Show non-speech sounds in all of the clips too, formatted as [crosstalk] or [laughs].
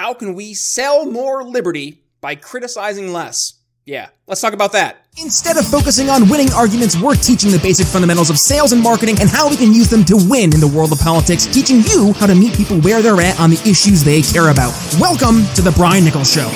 How can we sell more liberty by criticizing less? Yeah, let's talk about that. Instead of focusing on winning arguments, we're teaching the basic fundamentals of sales and marketing and how we can use them to win in the world of politics, teaching you how to meet people where they're at on the issues they care about. Welcome to The Brian Nichols Show.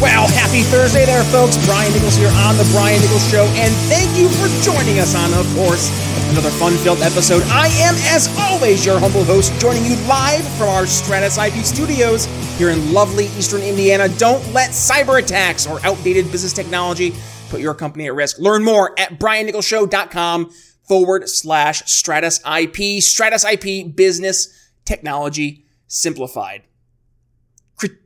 Well, happy Thursday there, folks. Brian Nichols here on The Brian Nichols Show, and thank you for joining us on, of course, another fun filled episode. I am, as always, your humble host, joining you live from our Stratus IP studios here in lovely Eastern Indiana. Don't let cyber attacks or outdated business technology put your company at risk. Learn more at briannicholsshow.com forward slash Stratus IP. Stratus IP Business Technology Simplified.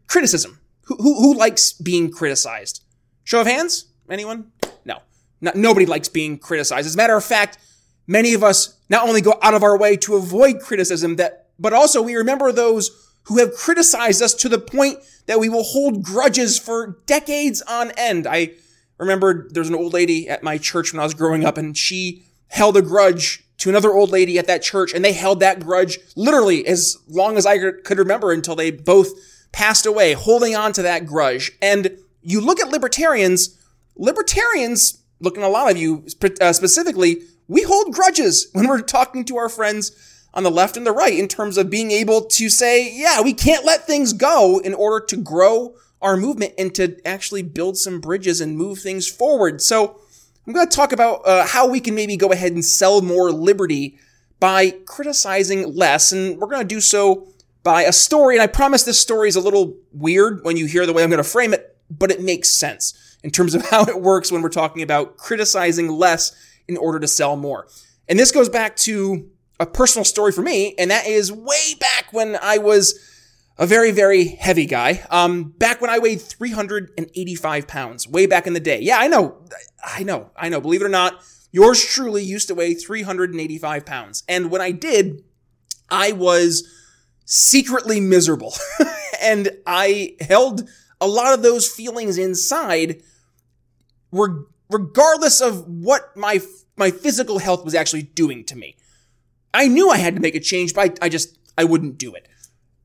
criticism who, who, likes being criticized? Show of hands? Anyone? No. Not, nobody likes being criticized. As a matter of fact, many of us not only go out of our way to avoid criticism that, but also we remember those who have criticized us to the point that we will hold grudges for decades on end. I remember there's an old lady at my church when I was growing up and she held a grudge to another old lady at that church and they held that grudge literally as long as I could remember until they both passed away, holding on to that grudge. And you look at libertarians, libertarians, looking at a lot of you uh, specifically, we hold grudges [laughs] when we're talking to our friends on the left and the right in terms of being able to say, yeah, we can't let things go in order to grow our movement and to actually build some bridges and move things forward. So I'm going to talk about uh, how we can maybe go ahead and sell more liberty by criticizing less. And we're going to do so by a story. And I promise this story is a little weird when you hear the way I'm going to frame it, but it makes sense in terms of [laughs] how it works when we're talking about criticizing less in order to sell more. And this goes back to a personal story for me, and that is way back when I was a very, very heavy guy. Um, back when I weighed 385 pounds, way back in the day. Yeah, I know. I know. I know. Believe it or not, yours truly used to weigh 385 pounds. And when I did, I was secretly miserable. [laughs] and I held a lot of those feelings inside regardless of what my my physical health was actually doing to me. I knew I had to make a change, but I, I just I wouldn't do it.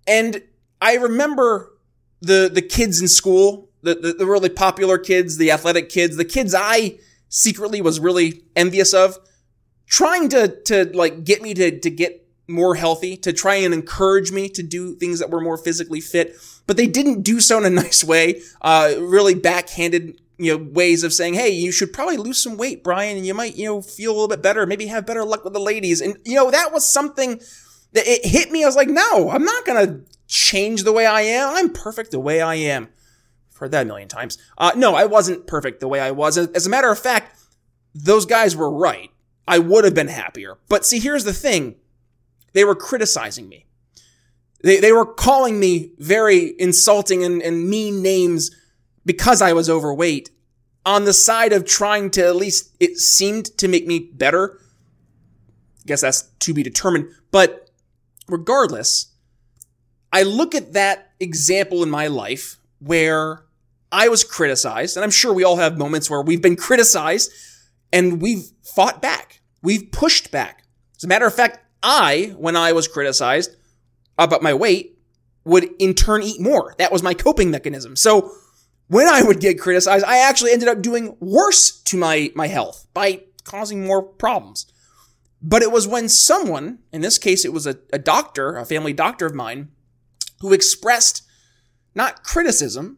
And I remember the the kids in school, the, the, the really popular kids, the athletic kids, the kids I secretly was really envious of, trying to to like get me to to get more healthy, to try and encourage me to do things that were more physically fit. But they didn't do so in a [laughs] nice way, uh, really backhanded, you know, ways of saying, hey, you should probably lose some weight, Brian, and you might, you know, feel a little bit better, maybe have better luck with the ladies. And, you know, that was something that it hit me. I was like, no, I'm not to change the way I am. I'm perfect the way I am. I've heard that a million times. Uh, no, I wasn't perfect the way I was. As a matter of fact, those guys were right. I would have been happier. But see, here's the thing they were criticizing me. They, they were calling me very insulting and, and mean names because I was overweight on the side of trying to at least, it seemed to make me better. I guess that's to be determined. But regardless, I look at that example in my life where I was criticized, and I'm sure we all have moments where we've been criticized and we've fought back. We've pushed back. As a matter of fact, I, when I was criticized about my weight, would in turn eat more. That was my coping mechanism. So when I would get criticized, I actually ended up doing worse to my, my health by causing more problems. But it was when someone, in this case, it was a, a doctor, a family doctor of mine, who expressed not criticism,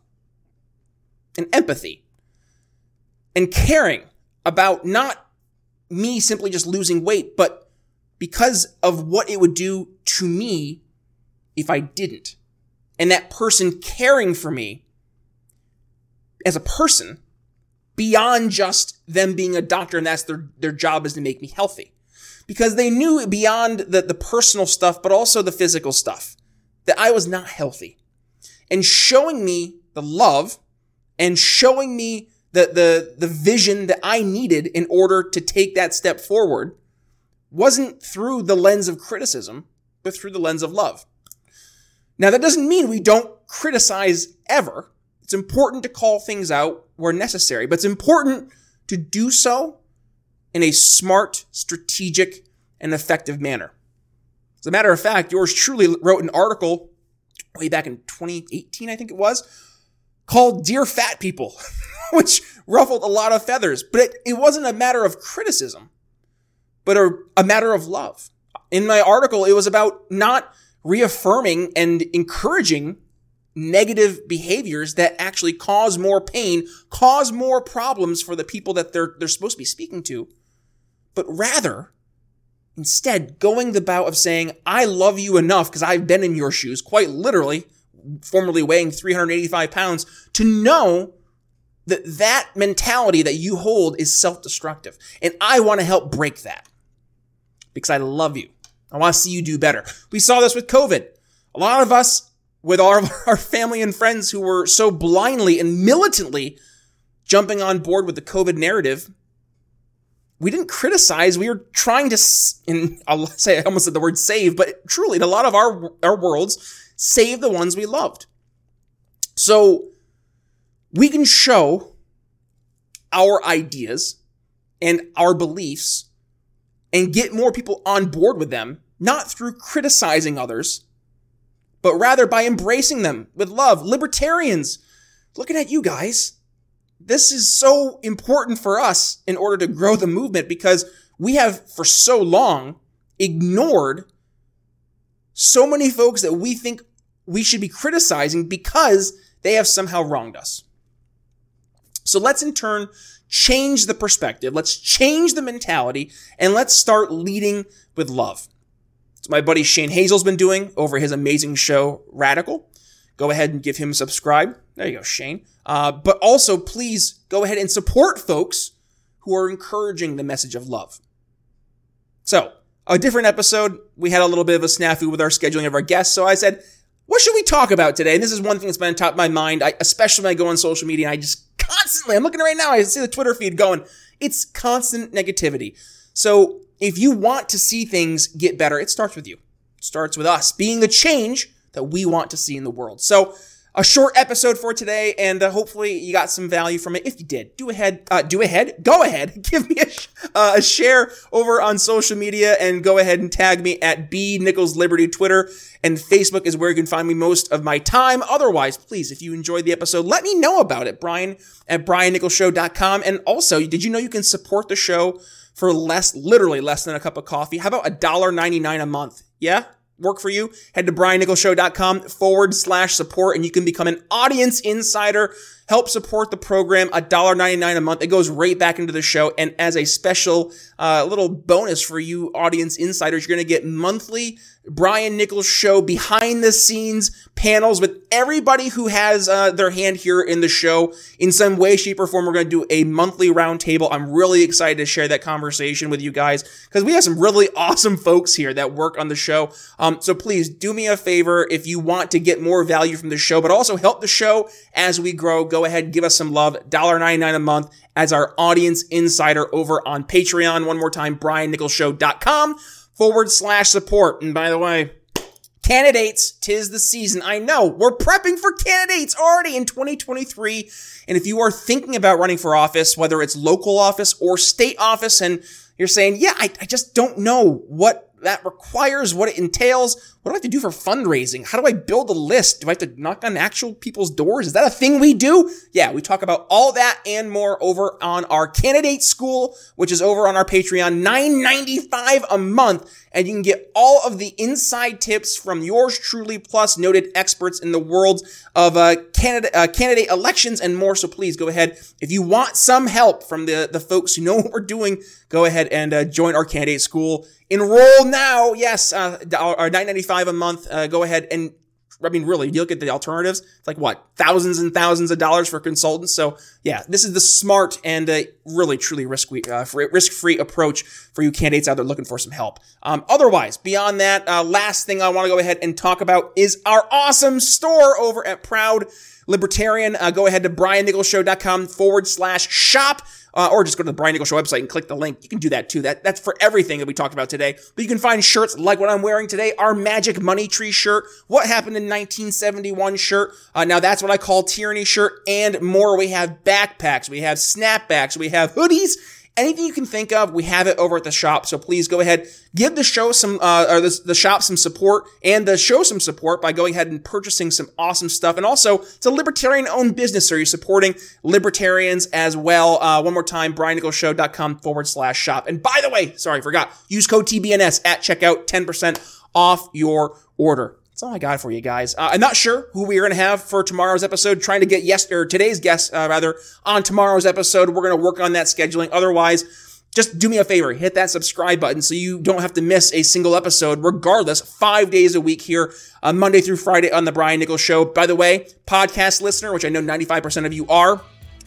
and empathy and caring about not me simply just losing weight, but because of what it would do to me if I didn't. And that person caring for me as a person beyond just them being a doctor and that's their, their job is to make me healthy. Because they knew beyond the, the personal stuff, but also the physical stuff, that I was not healthy. and showing me the love and showing me the, the, the vision that I needed in order to take that step forward wasn't through the lens of criticism, but through the lens of love. Now, that doesn't mean we don't criticize ever. It's important to call things out where necessary, but it's important to do so in a smart, strategic, and effective manner. As a matter of fact, yours truly wrote an article way back in 2018, I think it was, called Dear Fat People, [laughs] which ruffled a lot of feathers. But it, it wasn't a matter of criticism, but a, a matter of love. In my article, it was about not reaffirming and encouraging negative behaviors that actually cause more pain, cause more problems for the people that they're, they're supposed to be speaking to, but rather instead going the bout of saying, I love you enough because I've been in your shoes, quite literally, formerly weighing 385 pounds, to know that that mentality that you hold is self-destructive. And I want to help break that because I love you. I want to see you do better. We saw this with COVID. A lot of us, with of our family and friends who were so blindly and militantly jumping on board with the COVID narrative, we didn't criticize. We were trying to, and I'll [laughs] say I almost said the word save, but truly, in a lot of our our worlds, save the ones we loved. So we can show our ideas and our beliefs and get more people on board with them, not through criticizing others, but rather by embracing them with love. Libertarians, looking at you guys. This is so important for us in order to grow the movement because we have for so long ignored so many folks that we think we should be criticizing because they have somehow wronged us. So let's in turn change the perspective. Let's change the mentality and let's start leading with love. It's my buddy Shane Hazel's been doing over his amazing show, Radical. Go ahead and give him a subscribe. There you go, Shane. Uh, but also, please go ahead and support folks who are encouraging the message of love. So, a different episode. We had a little bit of a snafu with our scheduling of our guests. So I said, what should we talk about today? And this is one thing that's been on top of my mind, I, especially when I go on social media I just constantly, I'm looking right now, I see the Twitter feed going, it's constant negativity. So if you want to see things get better, it starts with you. It starts with us being the change that we want to see in the world. So a short episode for today, and uh, hopefully you got some value from it. If you did, do ahead, uh, do ahead, go ahead, [laughs] give me a, sh- uh, a, share over on social media, and go ahead and tag me at B Nichols Liberty Twitter and Facebook is where you can find me most of my time. Otherwise, please, if you enjoyed the episode, let me know about it. Brian at BrianNicholsShow.com, and also, did you know you can support the show for less, literally less than a cup of coffee? How about a dollar ninety nine a month? Yeah work for you, head to briannicholsshow.com forward slash support and you can become an audience insider. Help support the program, $1.99 a month. It goes right back into the show. And as a special uh, little bonus for you audience insiders, you're going to get monthly Brian Nichols show behind the scenes panels with everybody who has uh, their hand here in the show in some way, shape, or form. We're going to do a monthly roundtable. I'm really excited to share that conversation with you guys because we have some really [laughs] awesome folks here that work on the show. Um, so please do me a favor if you want to get more value from the show, but also help the show as we grow. Go ahead, give us some love. $1.99 a month as our audience insider over on Patreon. One more time, briannicholsshow.com forward slash support. And by the way, candidates, tis the season. I know we're prepping for candidates already in 2023. And if you are thinking about running for office, whether it's local office or state office, and you're saying, yeah, I, I just don't know what that requires, what it entails. What do I have to do for fundraising? How do I build a list? Do I have to knock on actual people's doors? Is that a thing we do? Yeah, we talk about all that and more over on our candidate school, which is over on our Patreon, $9.95 a month. And you can get all of the inside tips from yours truly, plus noted experts in the world of uh, candidate, uh, candidate elections and more. So please go ahead. If you want some help from the, the folks who know [laughs] what we're doing, go ahead and uh, join our candidate school Enroll now. Yes, uh, ninety five a month. Uh, go ahead and I mean, really, you look at the alternatives, it's like what, thousands and thousands of dollars for consultants. So yeah, this is the smart and uh, really, truly risk uh, risk-free approach for you candidates out there looking for some help. Um, otherwise, beyond that, uh, last thing I want to go ahead and talk about is our awesome store over at Proud Libertarian. Uh, go ahead to briannicholsshow.com forward slash shop. Uh, or just go to the Brian Nichols Show website and click the link. You can do that too. That that's for everything that we talked about today. But you can find shirts like what I'm wearing today, our Magic Money Tree shirt, What Happened in 1971 shirt. Uh, now that's what I call Tyranny shirt, and more. We have backpacks, we have snapbacks, we have hoodies anything you can think of, we have it over at the shop. So please go ahead, give the show some, uh, or the, the shop some support and the show some support by going ahead and purchasing some awesome stuff. And also, it's a libertarian owned business. So you're supporting libertarians as well. Uh, one more time, briannicholsshow.com forward slash shop. And by the way, sorry, I forgot, use code TBNS at checkout, 10% off your order. That's all I got for you guys. Uh, I'm not sure who we are going to have for tomorrow's episode. Trying to get yes or today's guest uh, rather on tomorrow's episode. We're going to work on that scheduling. Otherwise, just do me a favor, hit that subscribe button so you don't have to miss a single episode, regardless, five days a week here, uh, Monday through Friday on the Brian Nichols Show. By the way, podcast listener, which I know 95% of you are,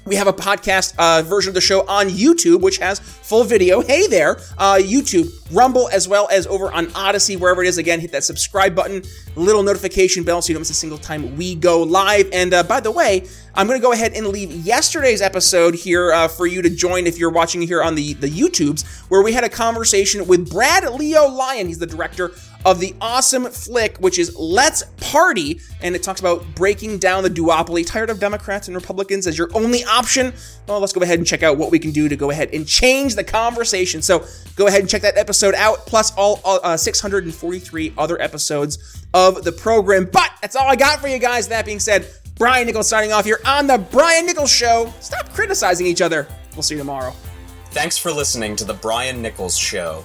we have a podcast uh, version of the show on YouTube, which has full video. Hey there, uh, YouTube, Rumble, as well as over on Odysee, wherever it is. Again, hit that subscribe button, little notification bell so you don't miss a single time we go live. And uh, by the way, I'm going to go ahead and leave yesterday's episode here uh, for you to join if you're watching here on the, the YouTubes, where we had a conversation with Brad Leo Lyon. He's the director of the awesome flick, which is Let's Party, and it talks about breaking down the duopoly. Tired of Democrats and Republicans as your only option? Well, let's go ahead and check out what we can do to go ahead and change the conversation. So go ahead and check that episode out, plus all uh, 643 other episodes of the program. But that's all I got for you guys. That being said, Brian Nichols signing off here on the Brian Nichols Show. Stop criticizing each other. We'll see you tomorrow. Thanks for listening to the Brian Nichols Show.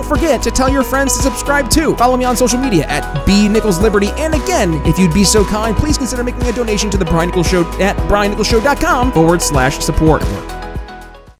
don't forget to tell your friends to subscribe too. Follow me on social media at B Nichols Liberty. And again, if you'd be so kind, please consider making a donation to the Brian Nichols Show at briannicholsshow.com forward slash support.